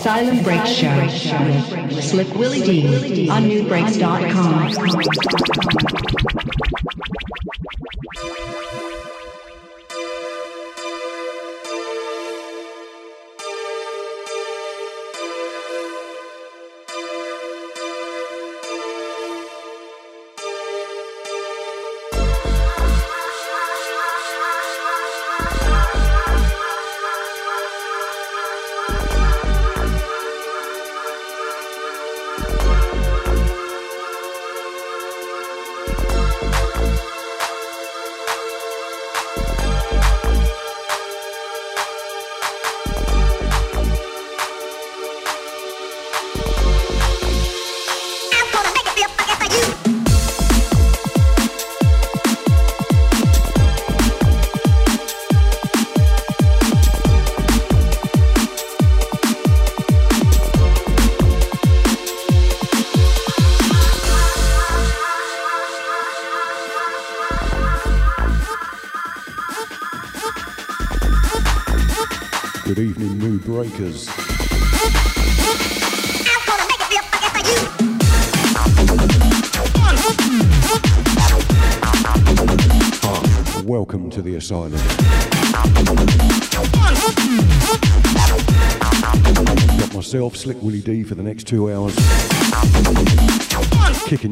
Asylum Break Show with Slick Willy Dee on nubreaks.com.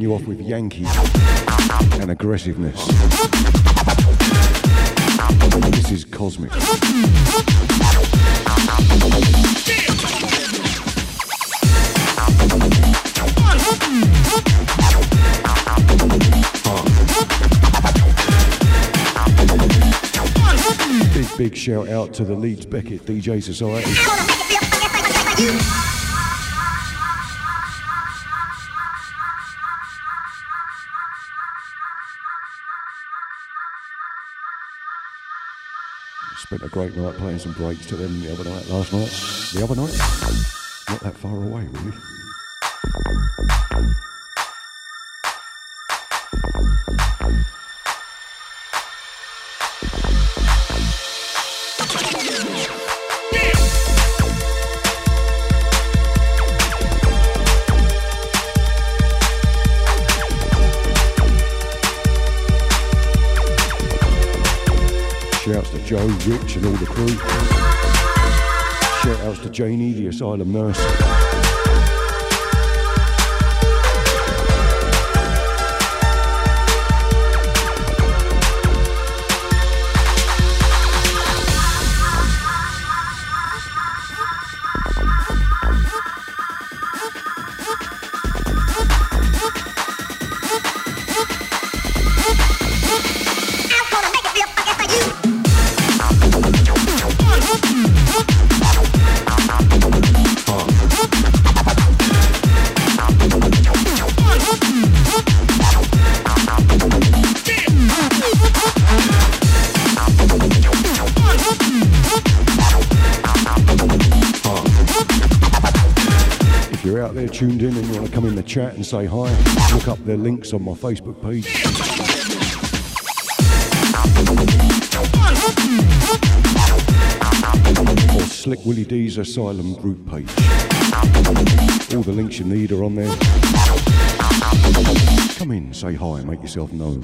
you off with Yankee and Aggresivnes. This is Cosmic. Big, big shout out to the Leeds Beckett DJ Society. Great night playing some breaks to them the other night, last night. The other night? Not that far away, really. Joe, Rich, and all the crew. Shout outs to Janie, the asylum nurse. And say hi, look up their links on my Facebook page. Or Slick Willy Dee's Asylum group page. All the links you need are on there. Come in, say hi, make yourself known.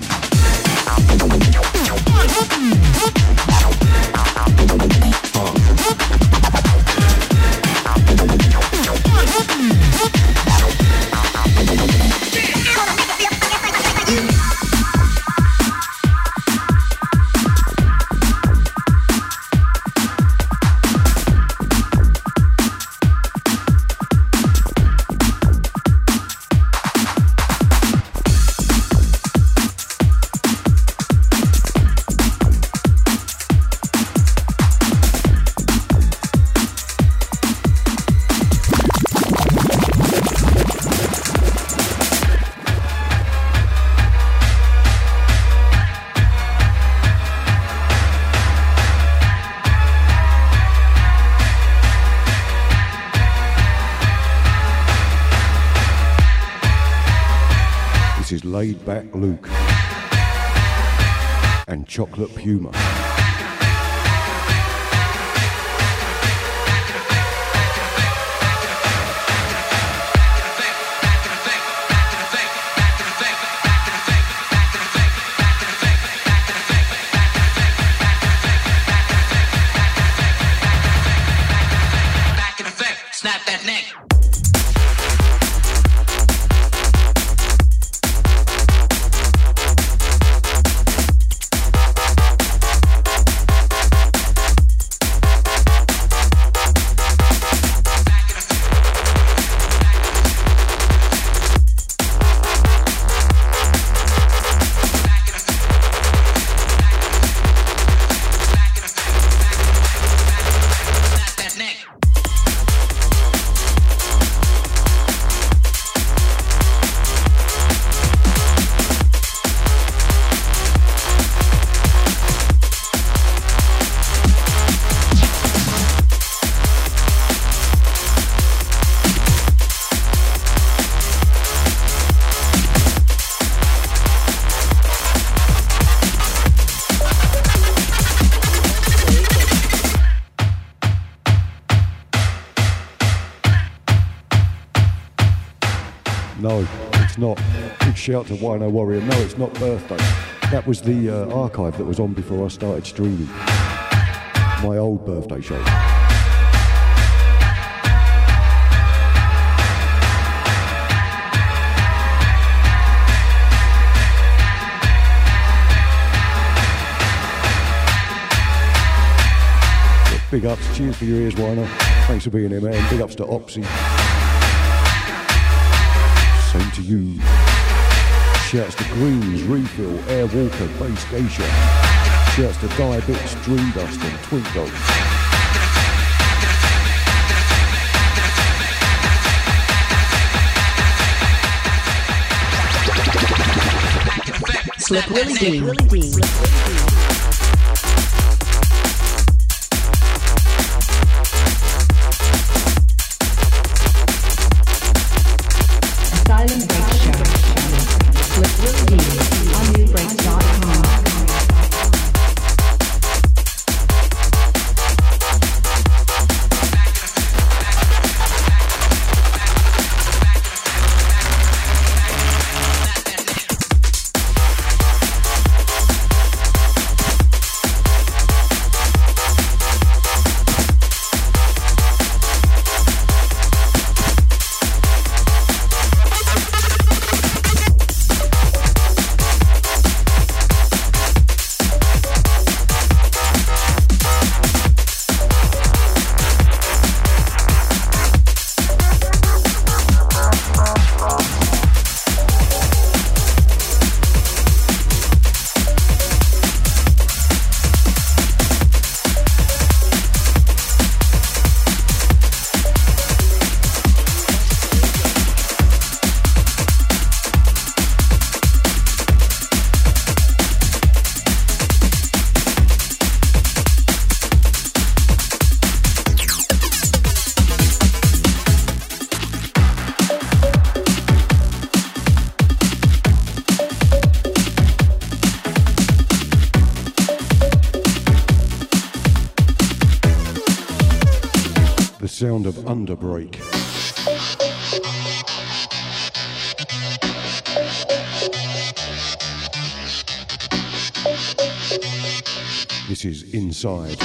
Chocolate Puma. Shout to Wino Warrior. No, it's not birthday. That was the uh, archive that was on before I started streaming. My old birthday show. Big ups, cheers for your ears, Wino. Thanks for being here, man. Big ups to Opsy. Same to you. Shouts to Greens, Refill, Air Walker, Base Geisha. Shouts to Diabits, Dream Dust, and Twink Dog. Slip Willie D. is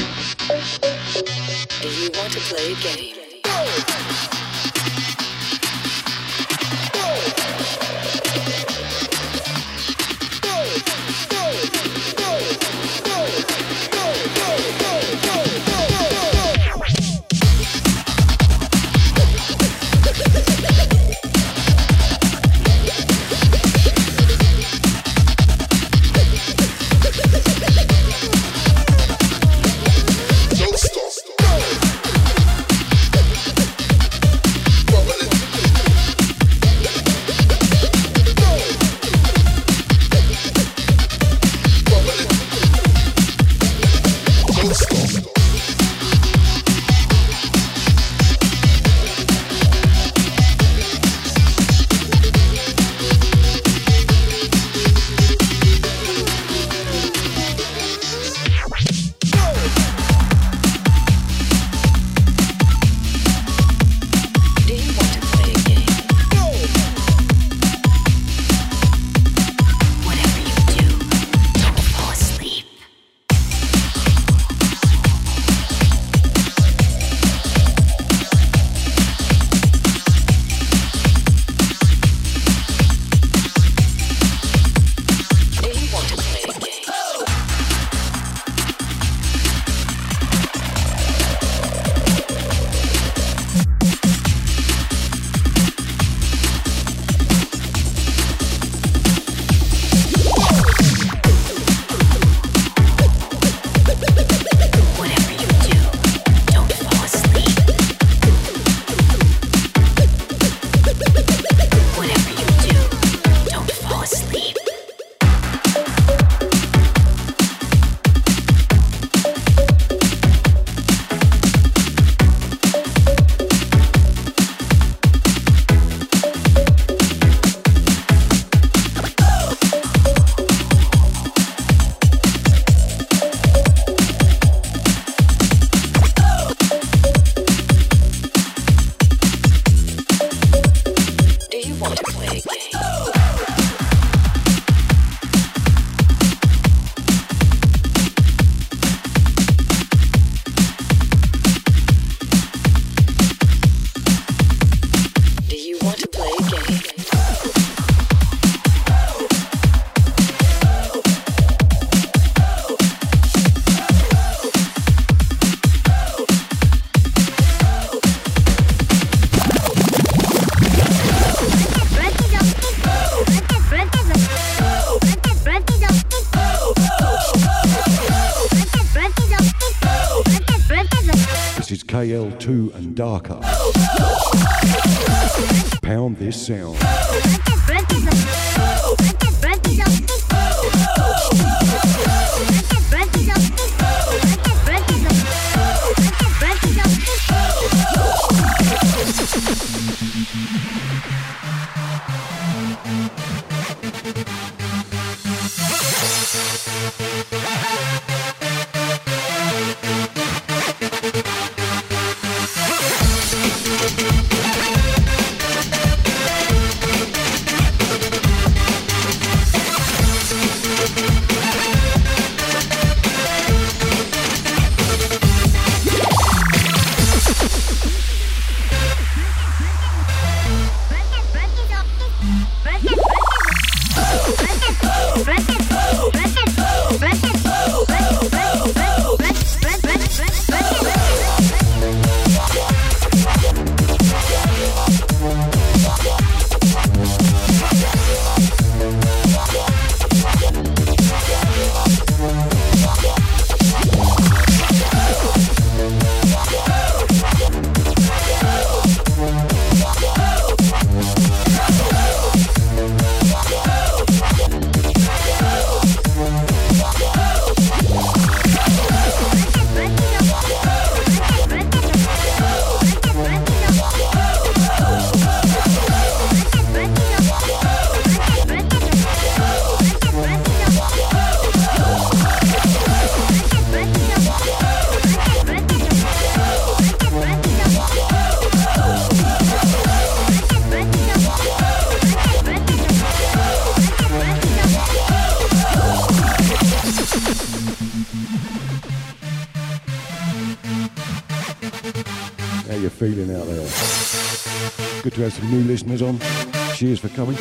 Darker. Cheers for coming,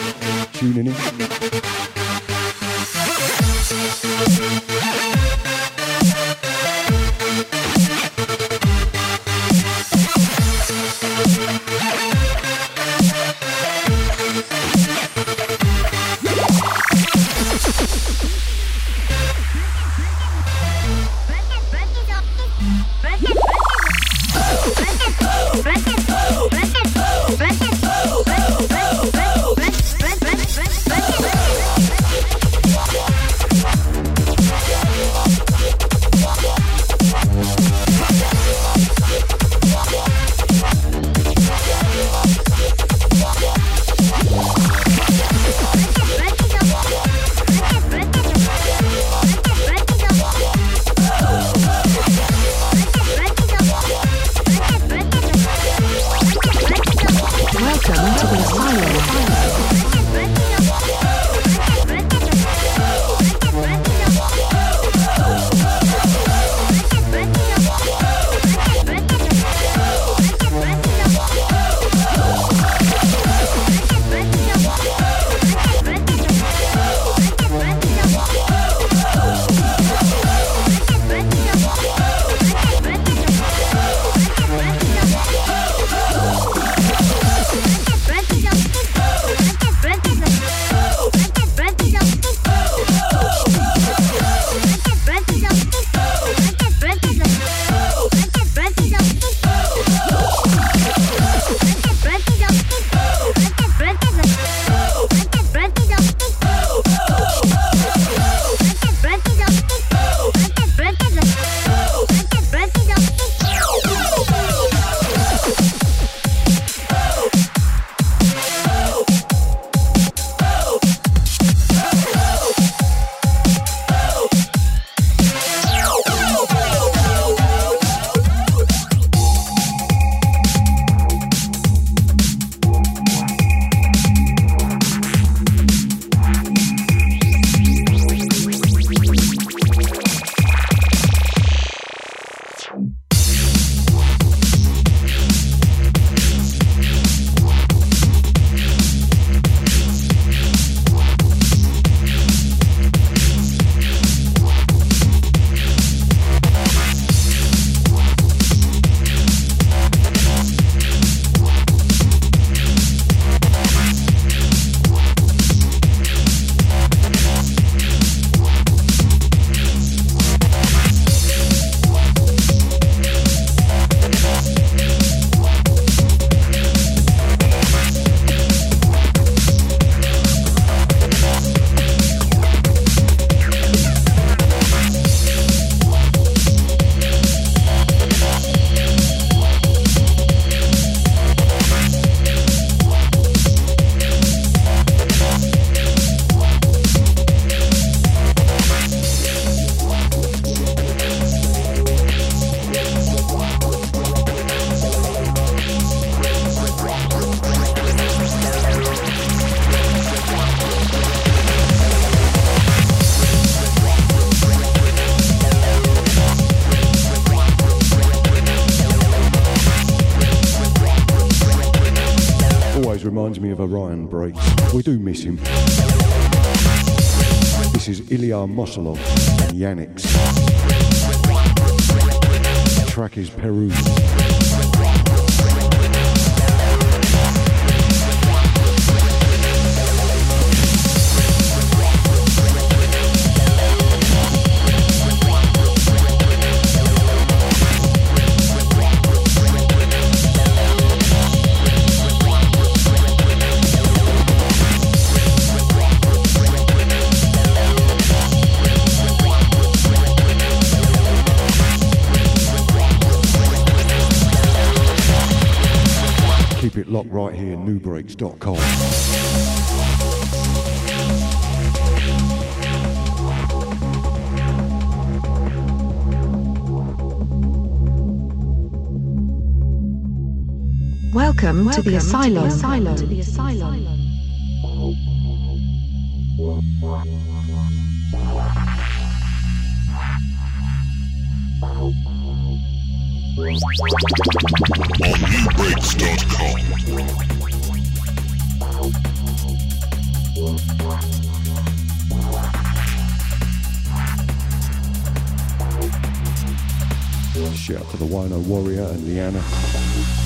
is Mosolov and Yanix. The track is Perun. nubreaks.com. Welcome, Welcome to the asylum. To the asylum. To the asylum. OnNuBreaks.com. Shout out to the Wino Warrior and Liana.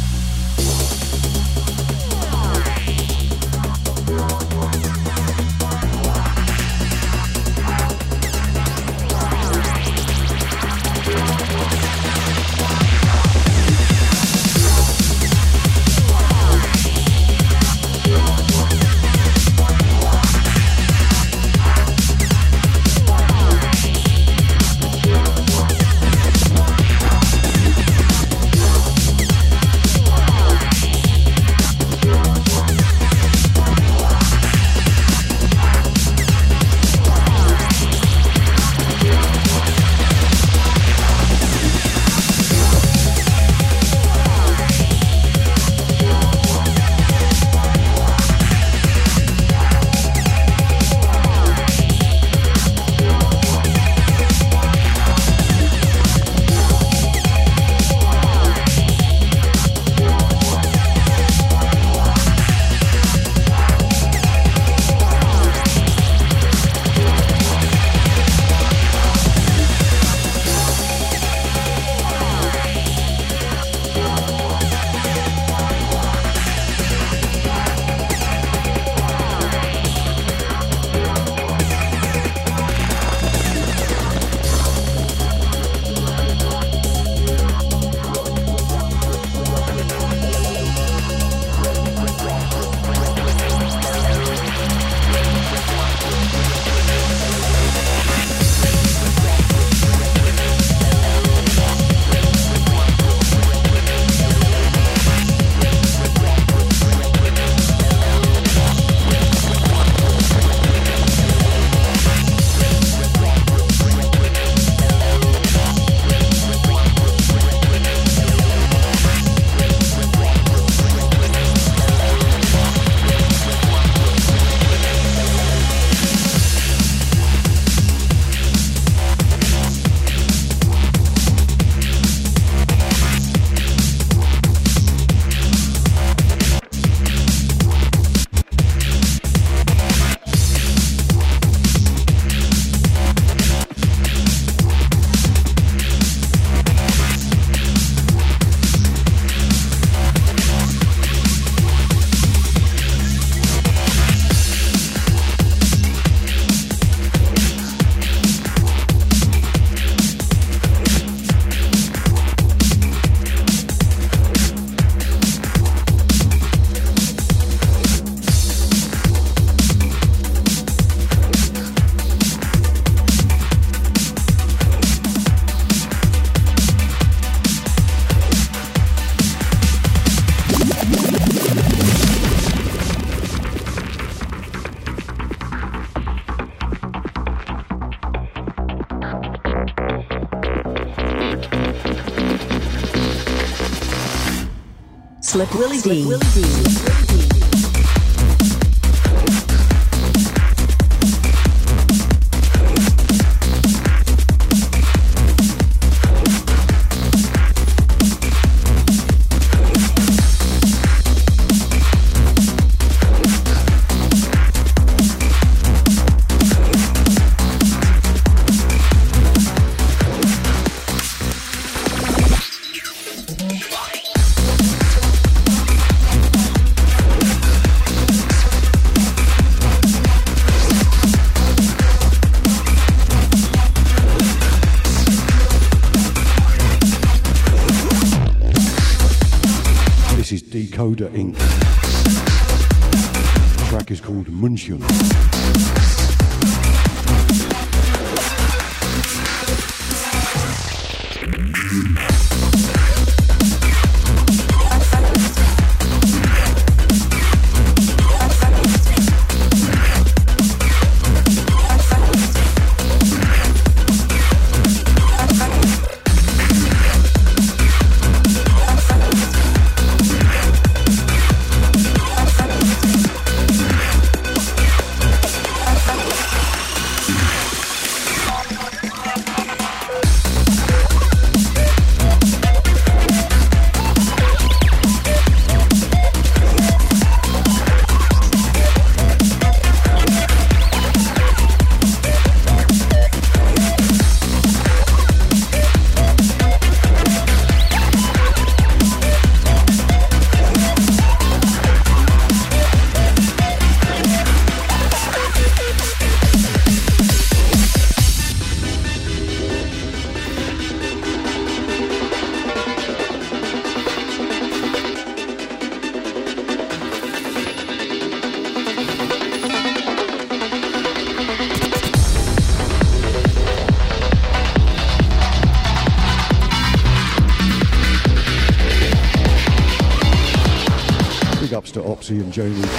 Slick Willy Dee. Willy Dee. And Joni.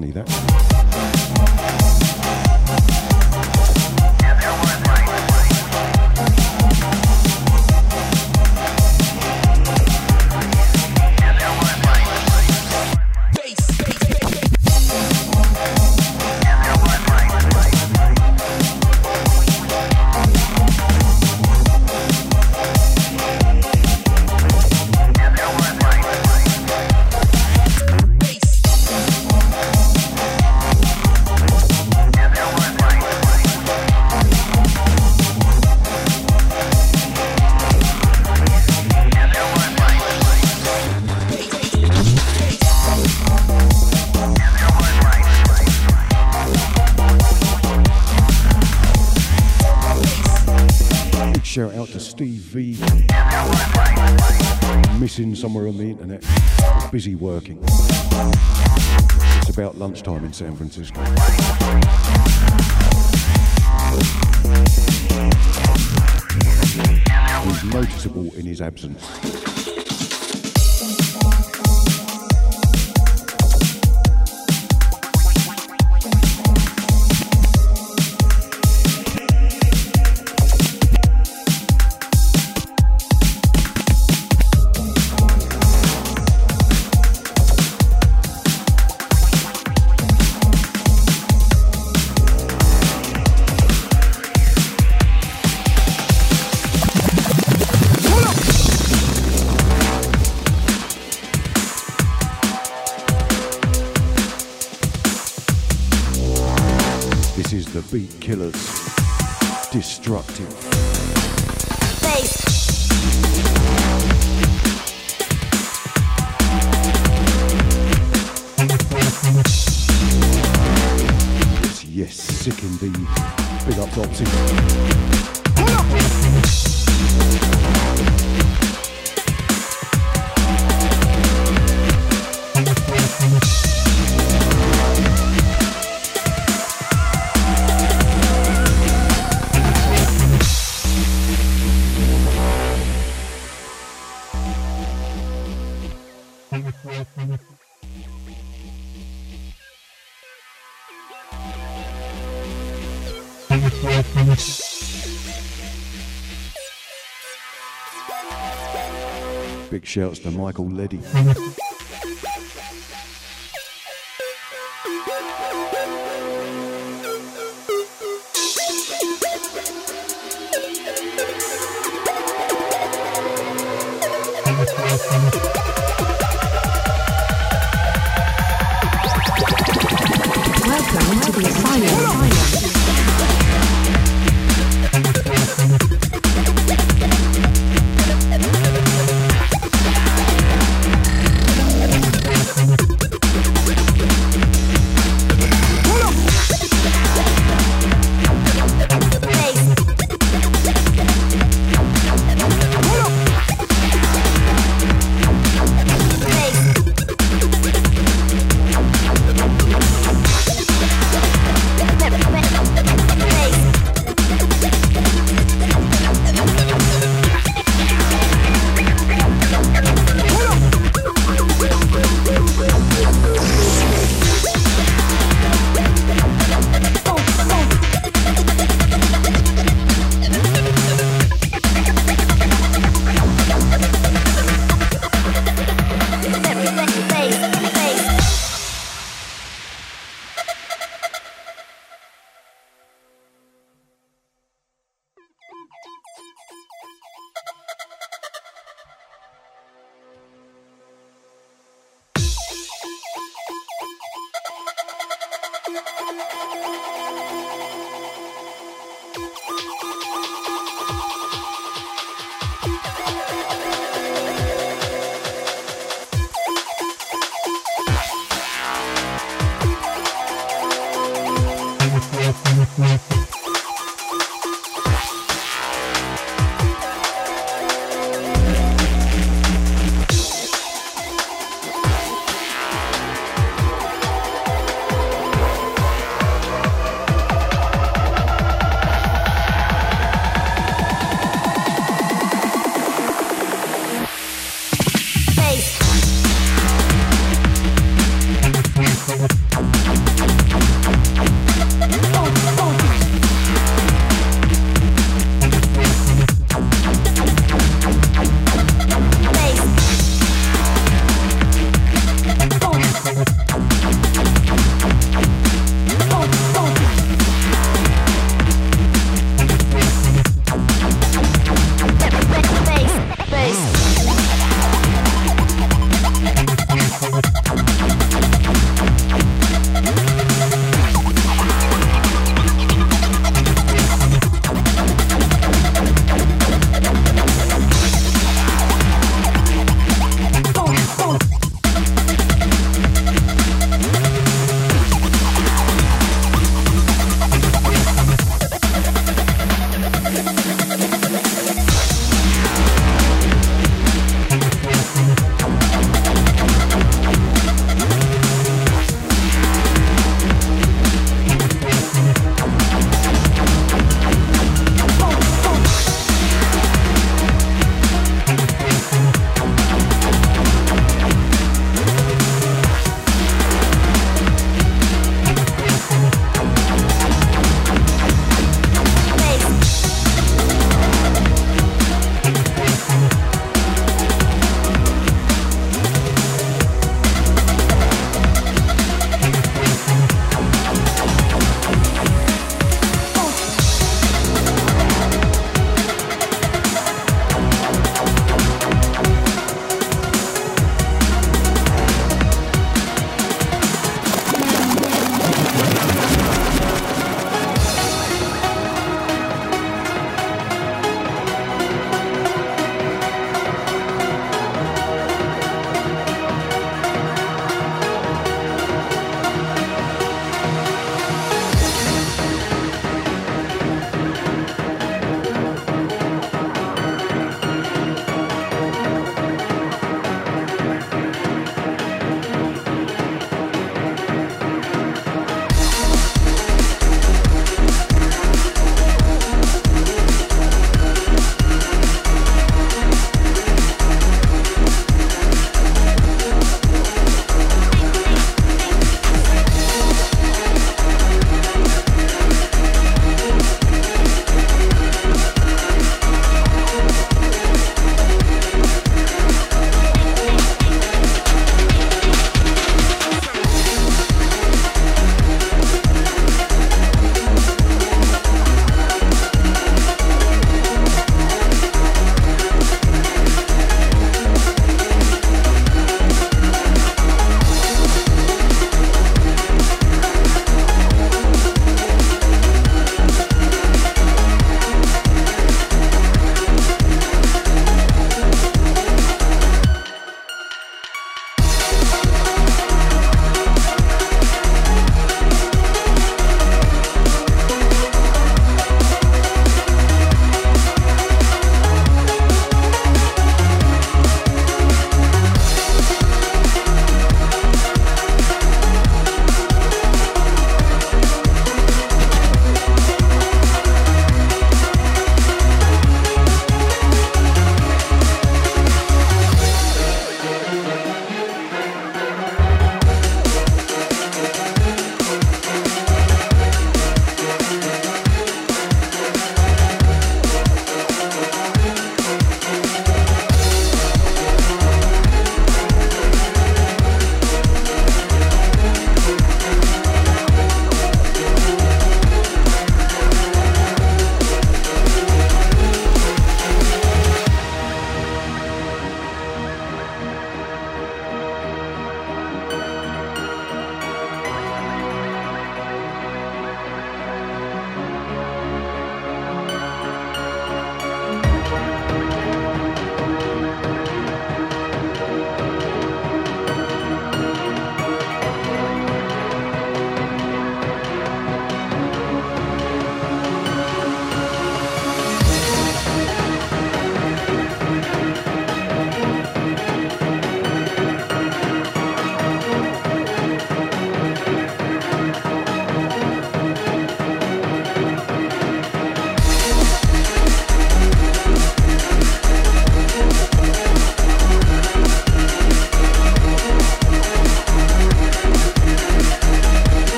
funny, that. busy working. It's about lunchtime in San Francisco. He's noticeable in his absence. Shouts to Michael Leddy.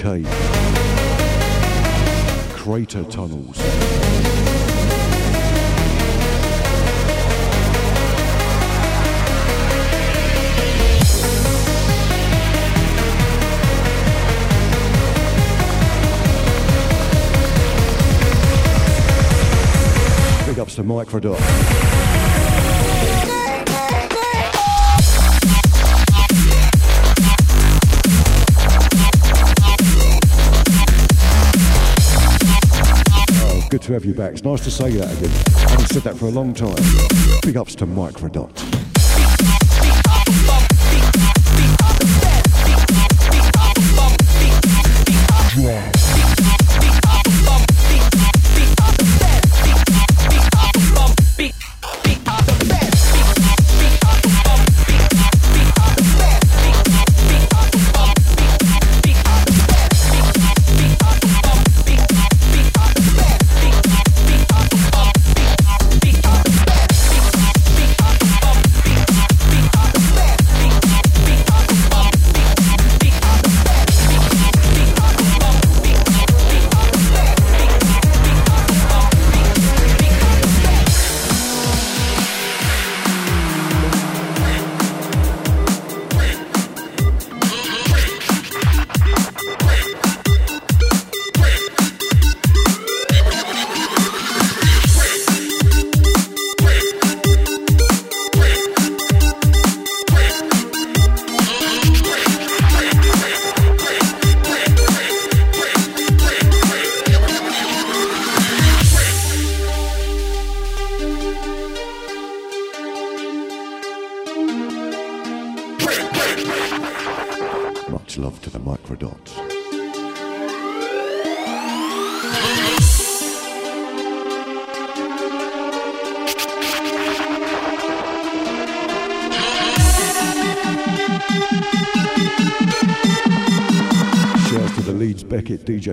cave, crater tunnels, It's Nice to say that again. I haven't said that for a long time. Big ups to Microdot.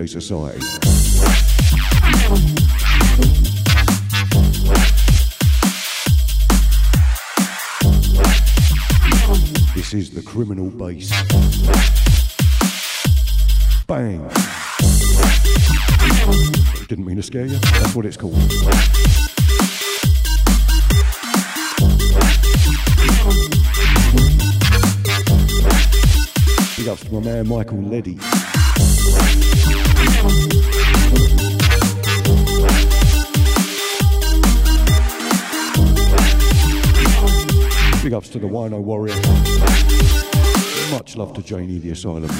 Society. Love to Janie the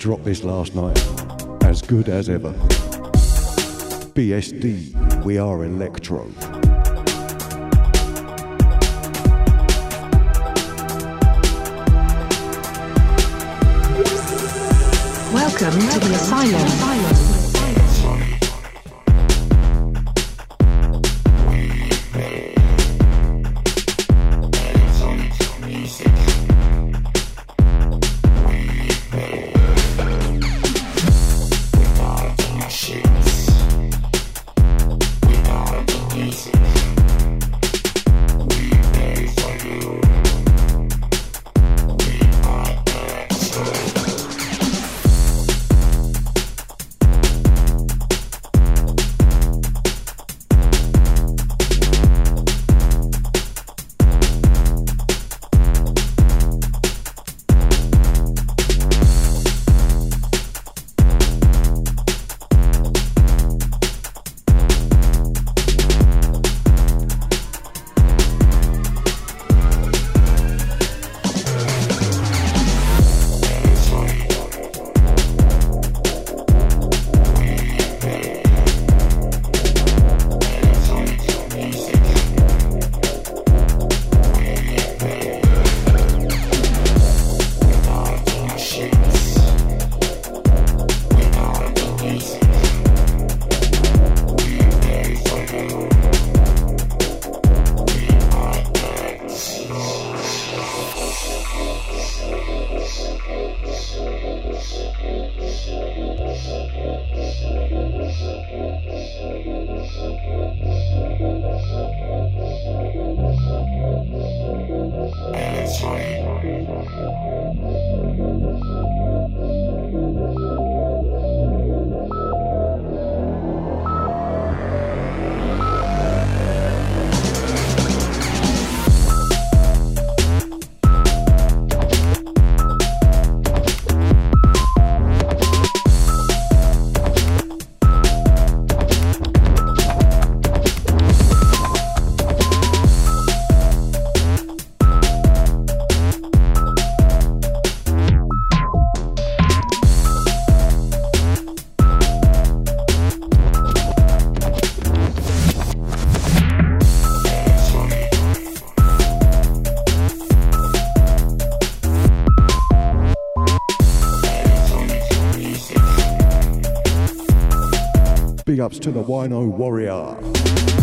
dropped this last night. As good as ever. BSD, we are Elektro. Welcome to the Asylum. Ups to the Wino Warrior.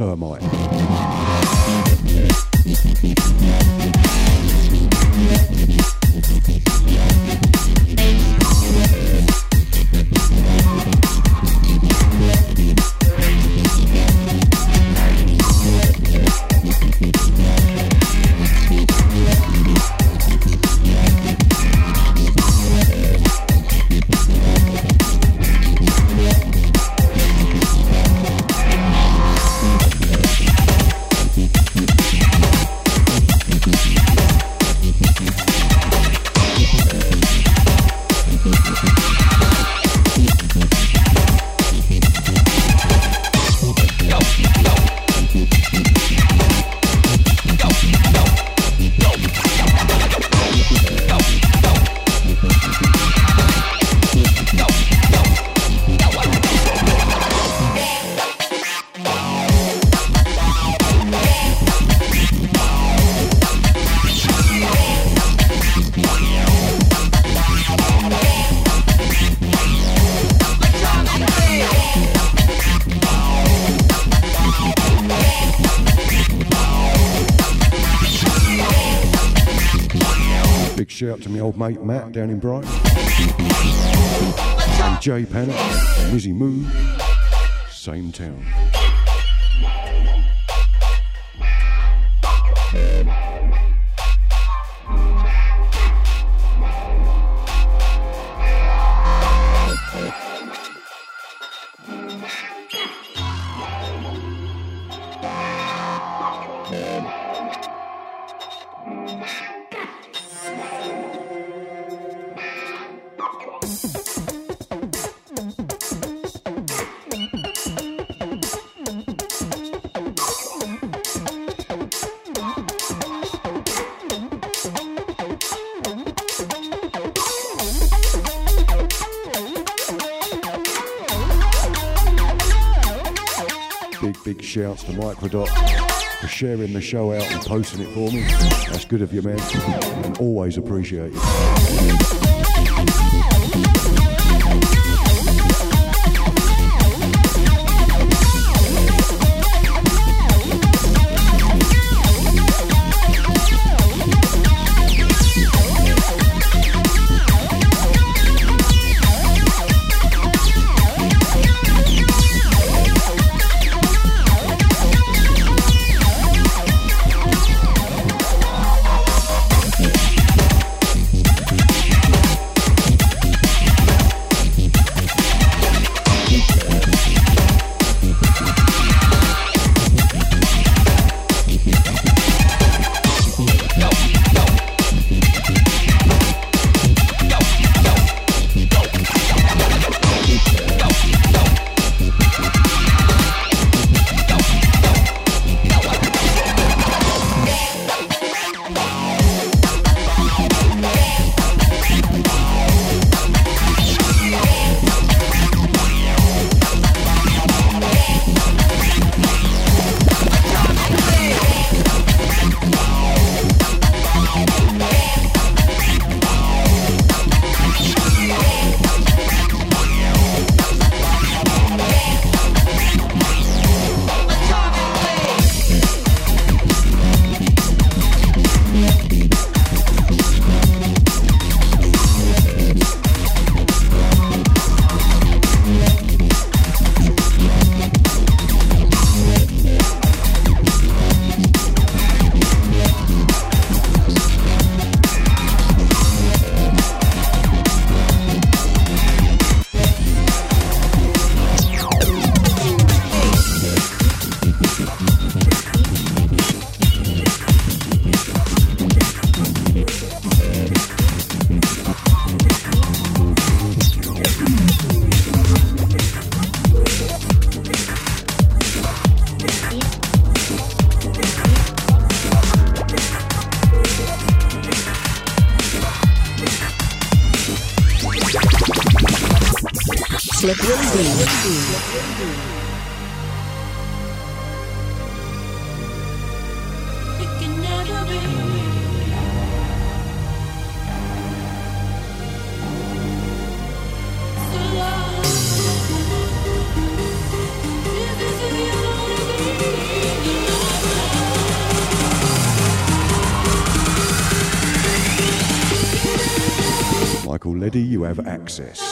Hip mate Matt down in Brighton. And Jay Panic, Mizzy Moo, same town. To Microdot for sharing the show out and posting it for me. That's good of you, man. And always appreciate you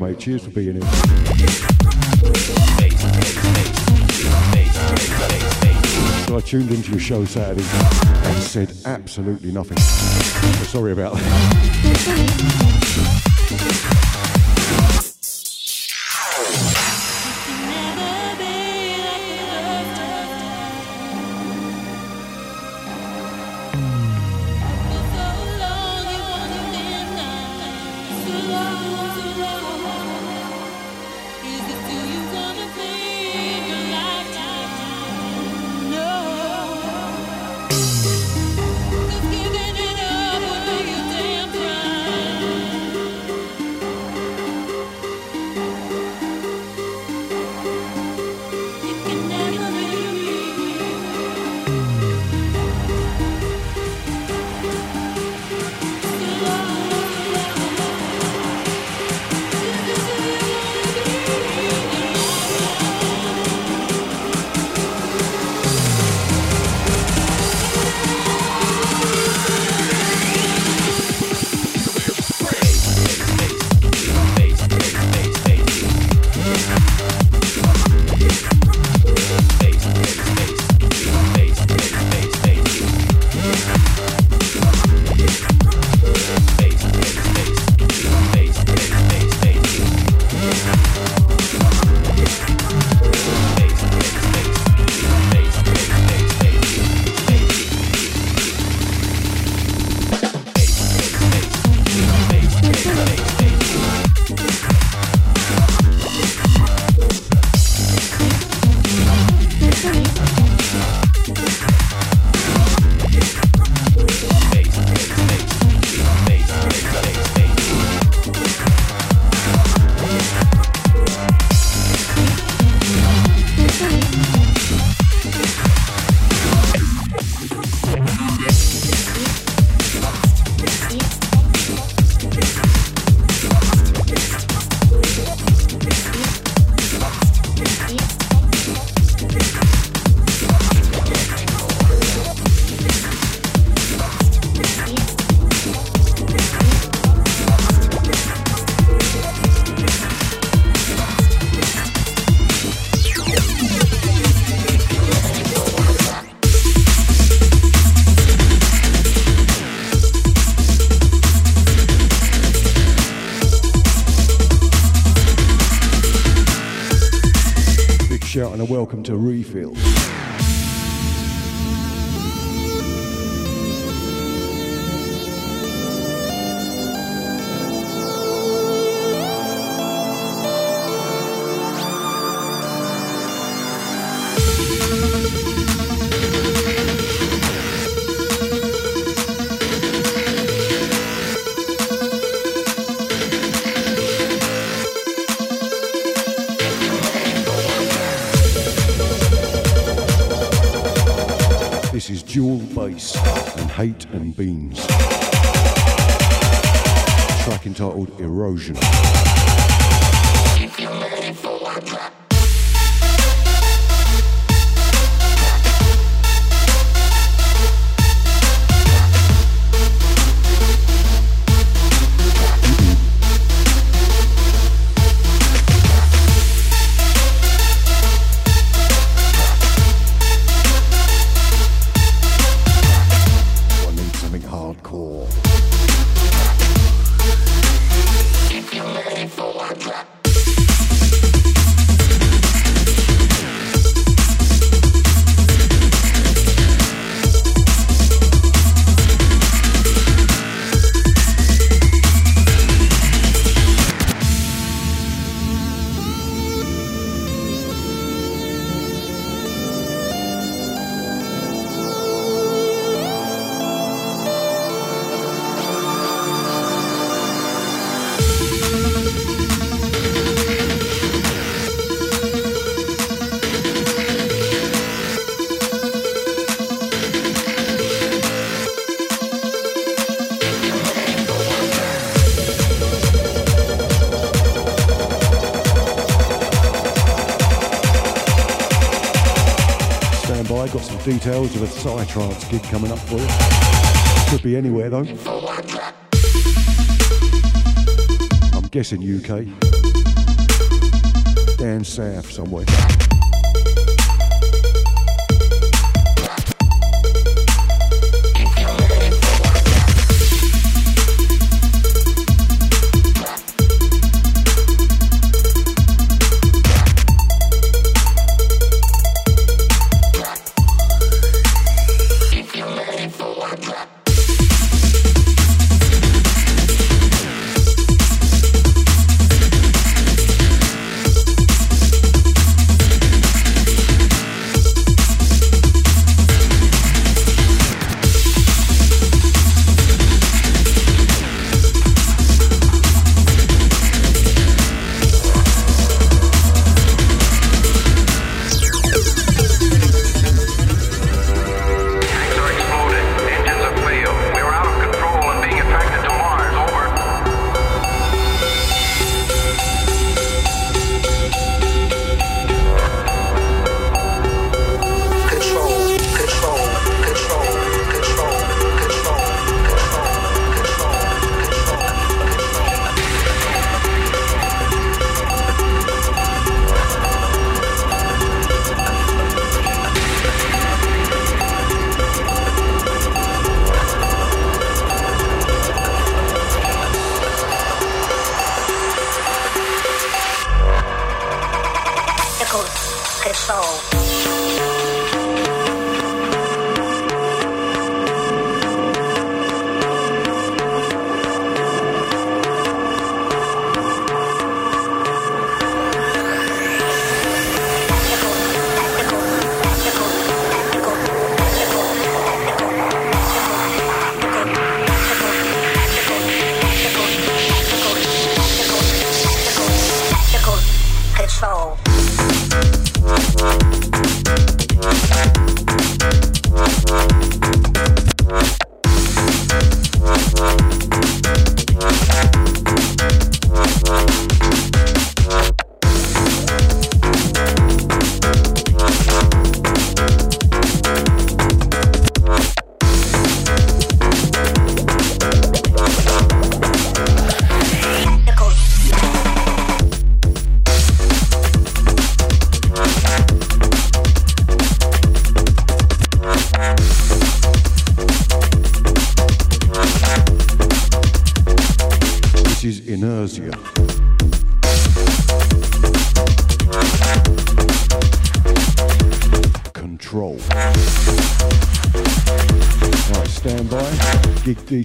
Mate. Cheers for being here. So I tuned into your show Saturday and said absolutely nothing. So sorry about that. details of a Psytrance gig coming up for you. Could be anywhere though. I'm guessing UK. Down south somewhere.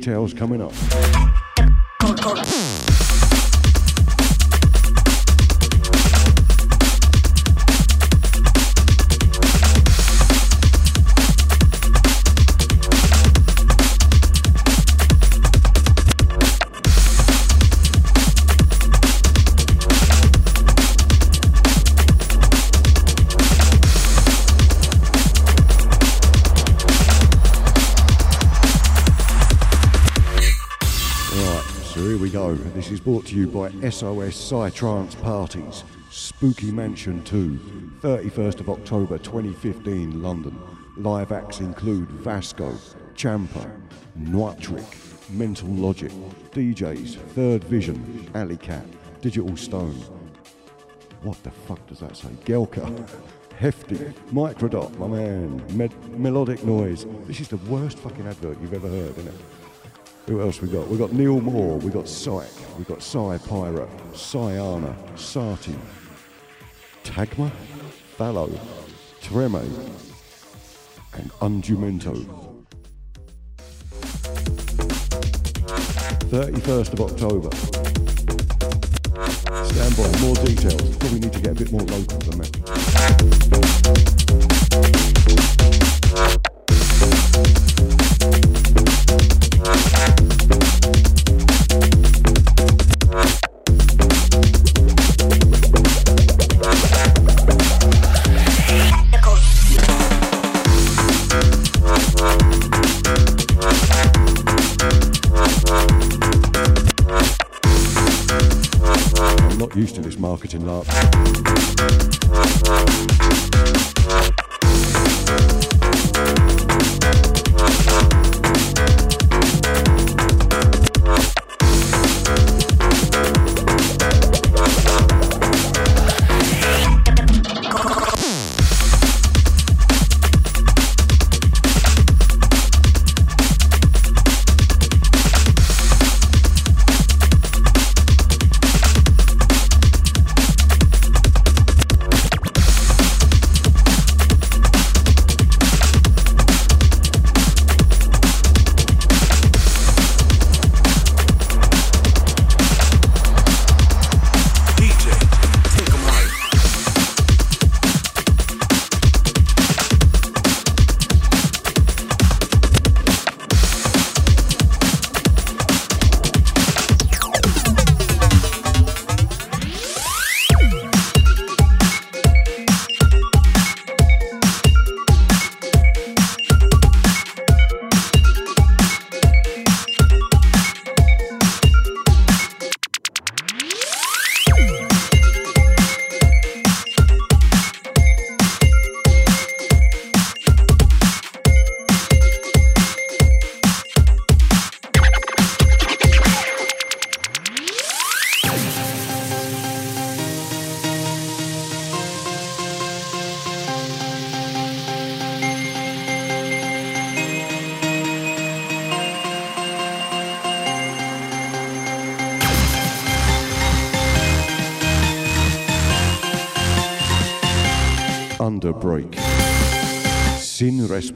Details coming up. Brought to you by SOS Psytrance Parties, Spooky Mansion 2, 31st of October 2015, London. Live acts include Vasco, Champa, Nuatric, Mental Logic, DJs, Third Vision, Alley Cat, Digital Stone. What the fuck does that say? Gelka. Hefty. Microdot, my man. Med- melodic noise. This is the worst fucking advert you've ever heard, isn't it? Who else we got? We got Neil Moore, we got Psych, we got Psy Pirate, Cyana, Sati, Tagma, Fallow, Treme, and Undumento. 31st of October. Stand by, more details. Probably need to get a bit more local than that. Marketing lark.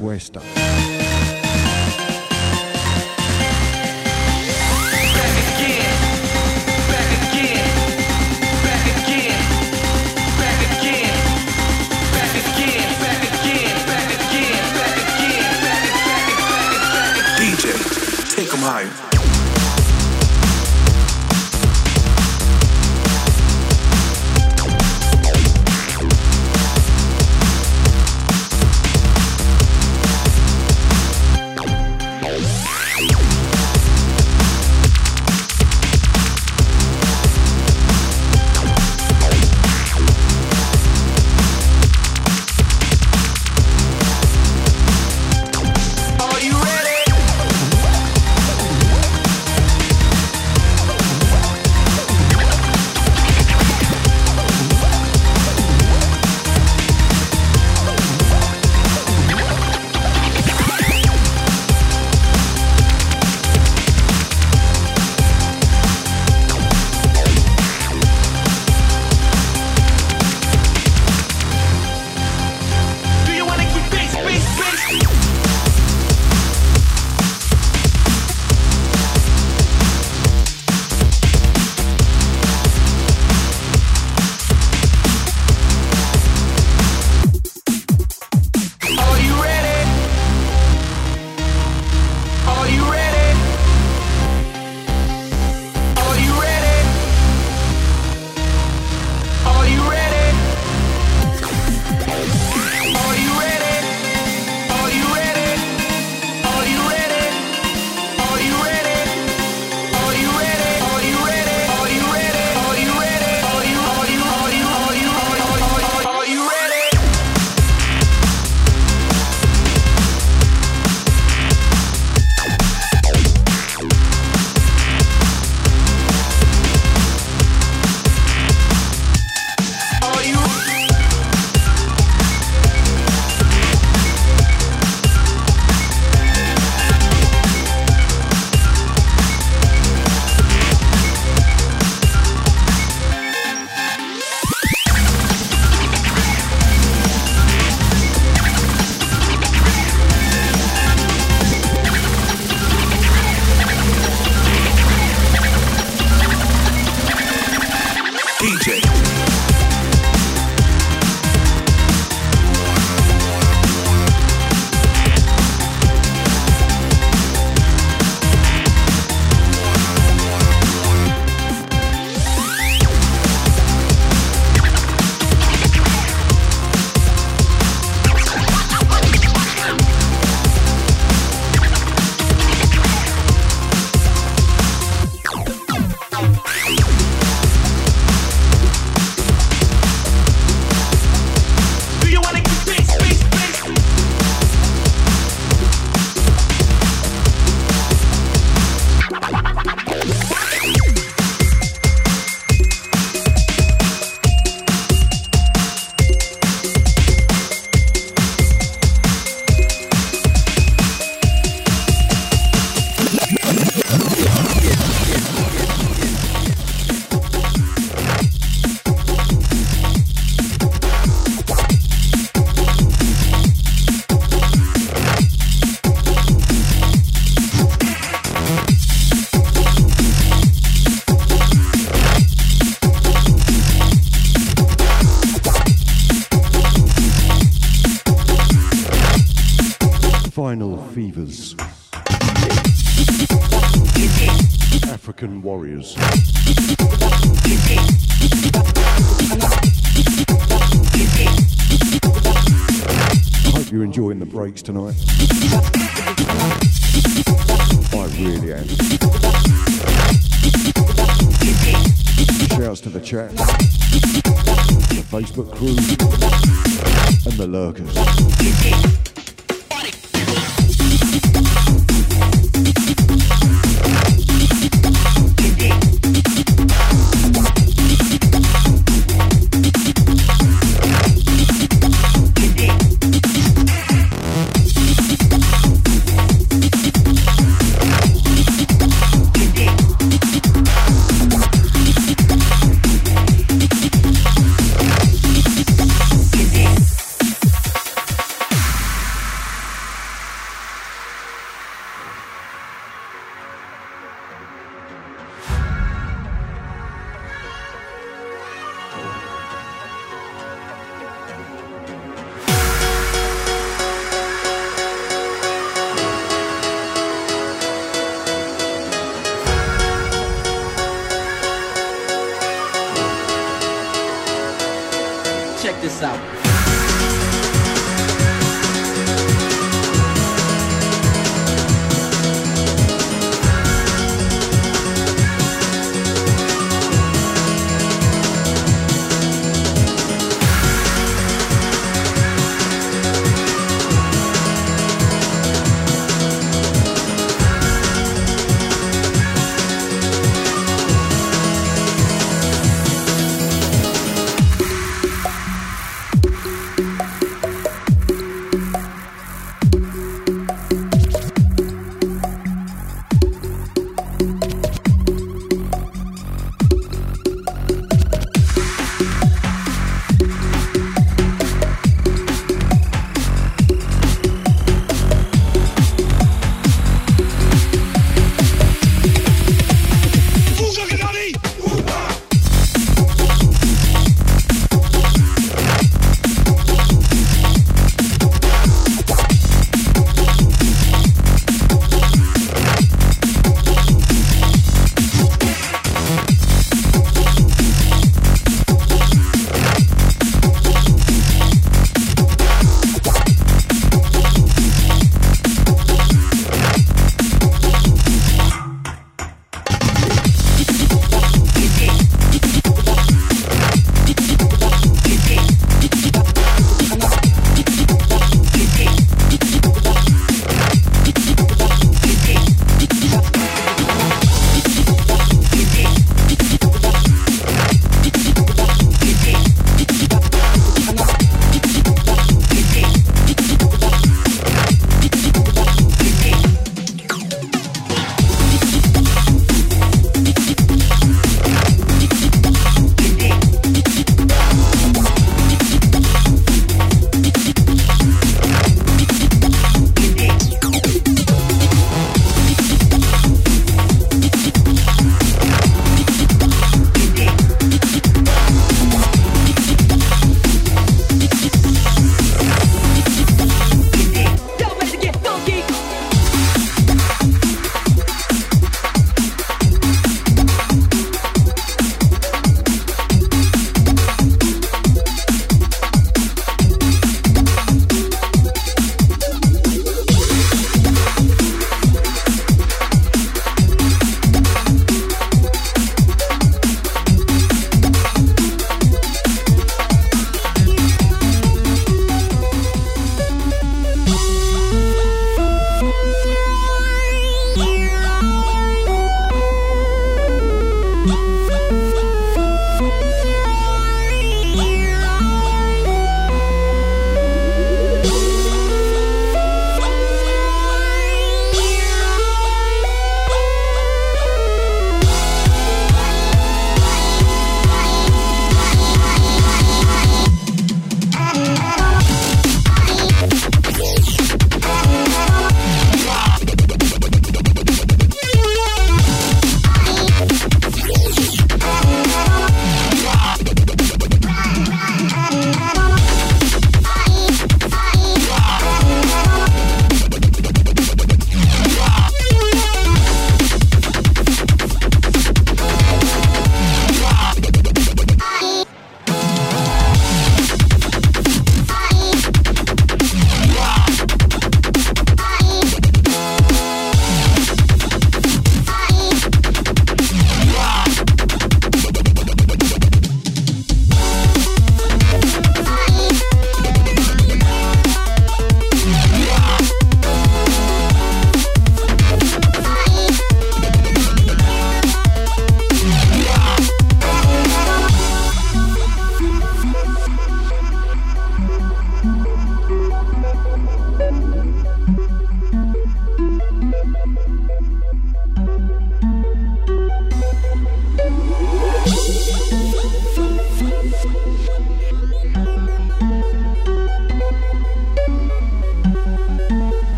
Respuesta.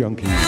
Shouts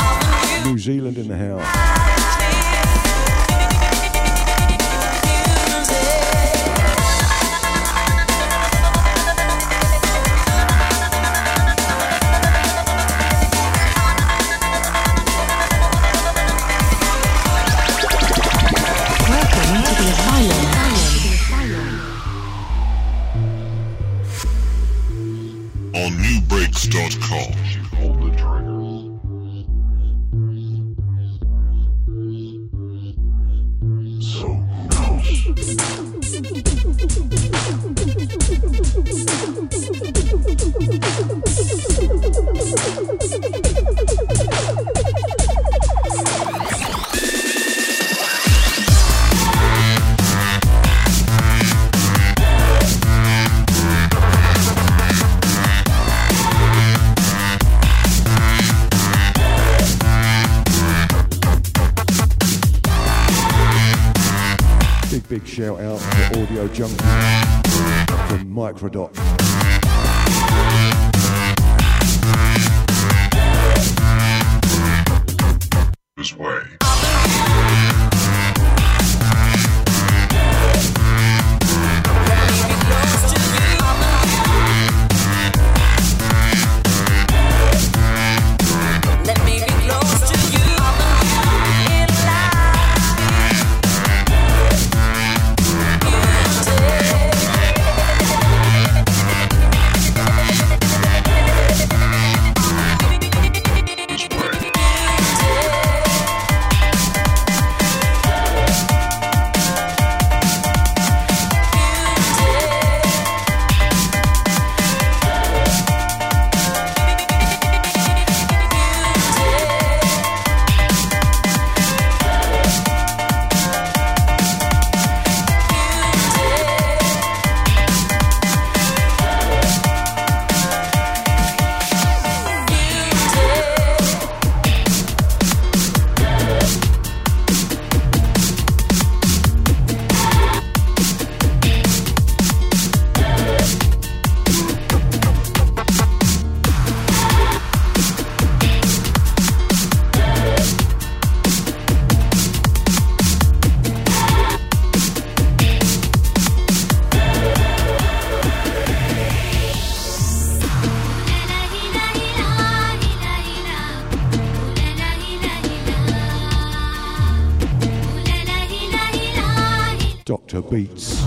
Beats.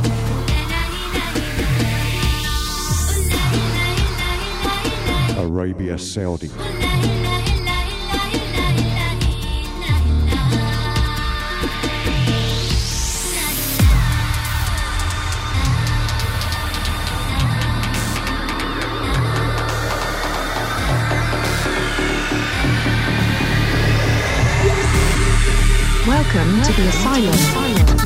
Arabia Saudi. Welcome to the asylum.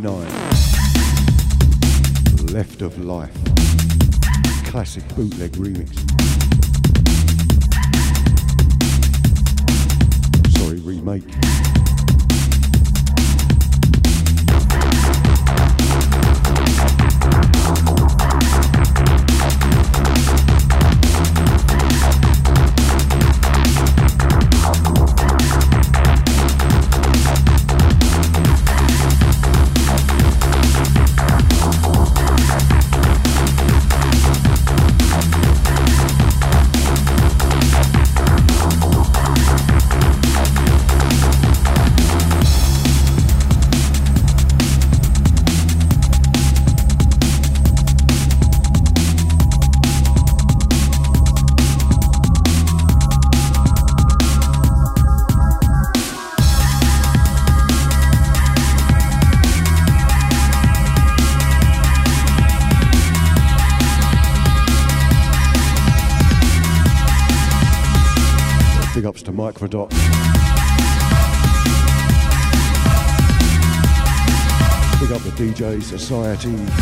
99. Left of Life. Classic bootleg remix. Sorry, remake. Society.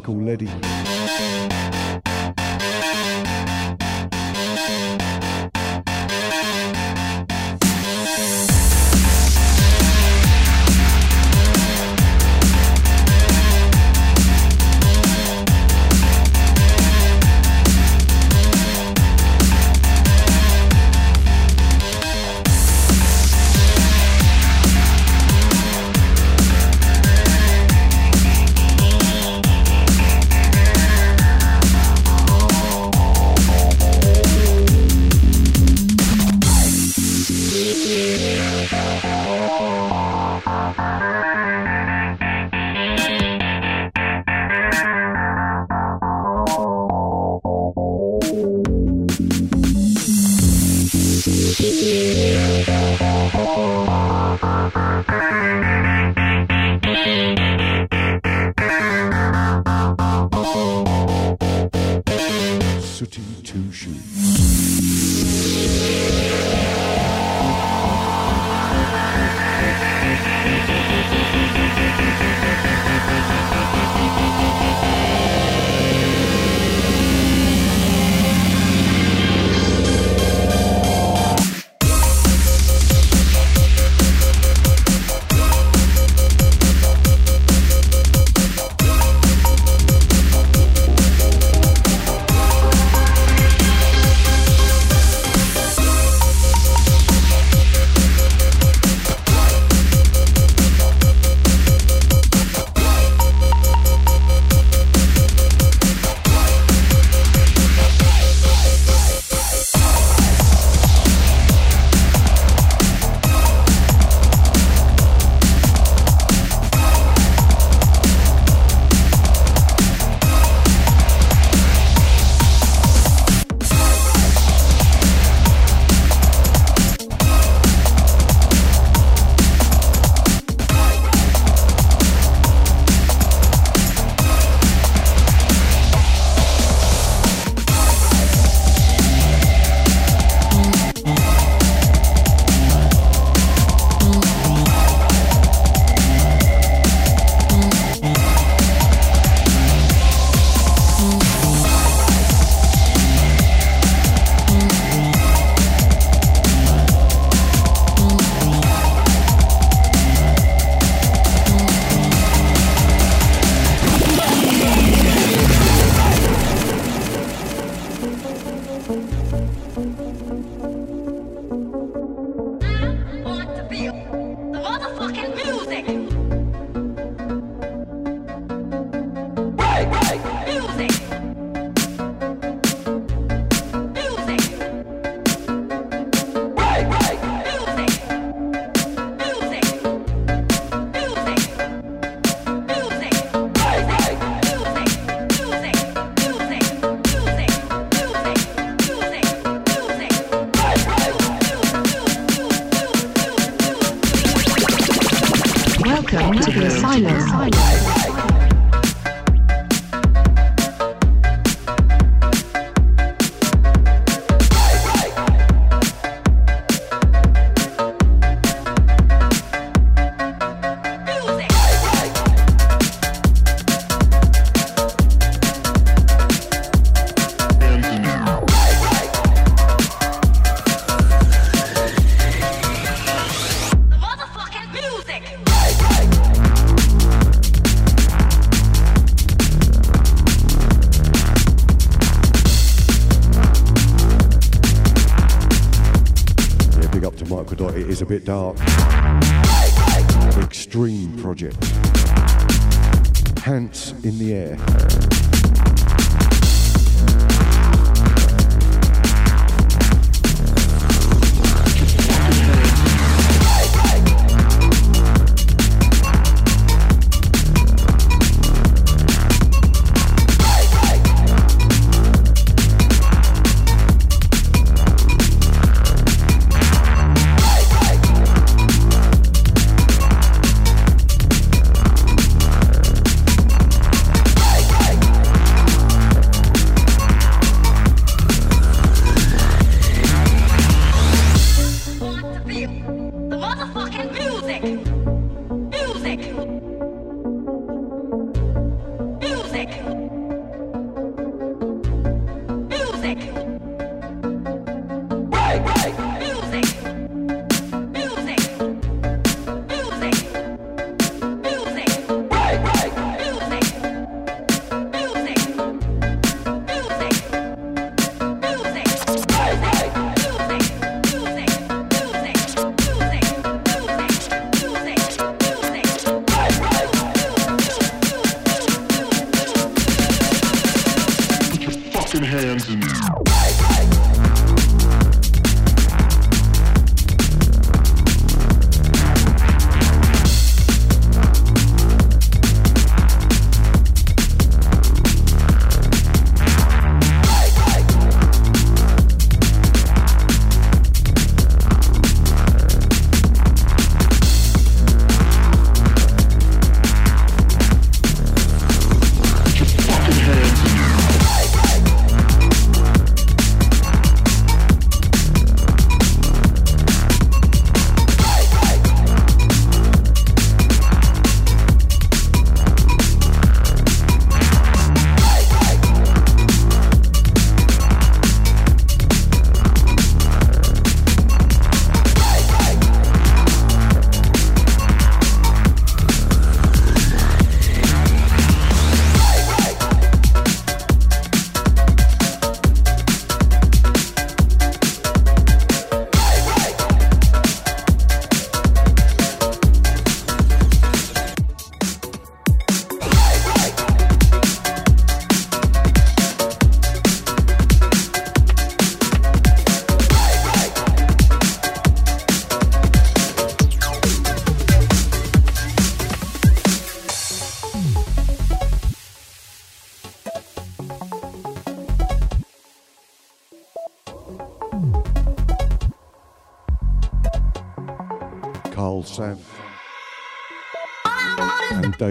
Michael Leddy.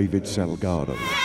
David Salgado.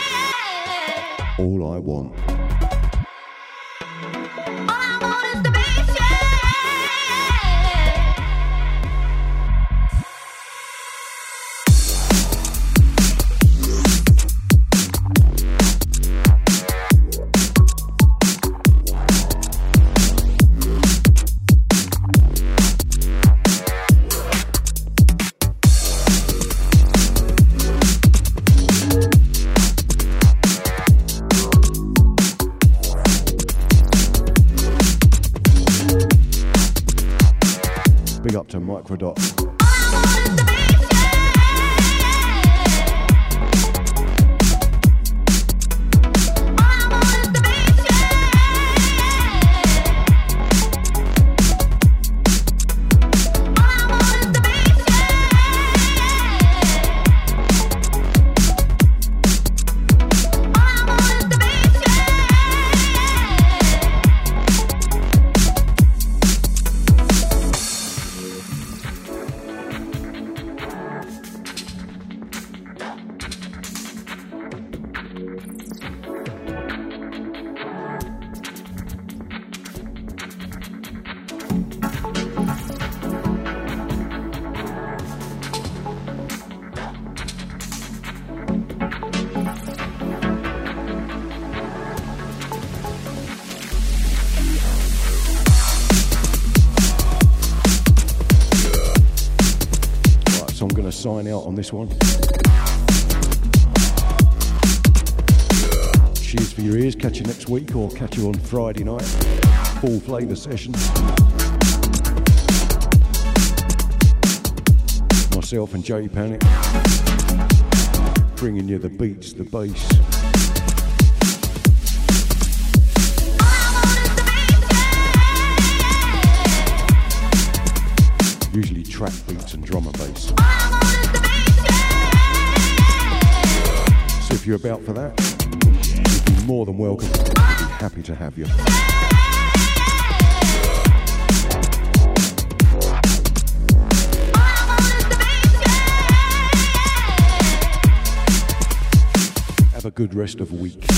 One. Cheers for your ears. Catch you next week or catch you on Friday night. Full flavour session. Myself and Jay Panic. Bringing you the beats, the bass. Usually track you're about for that, you'd be more than welcome. Happy to have you. Have a good rest of week.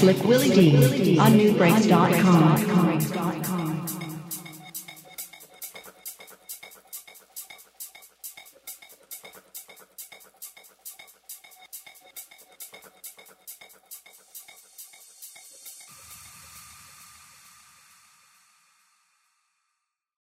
Slick Willy Dee on nubreaks.com.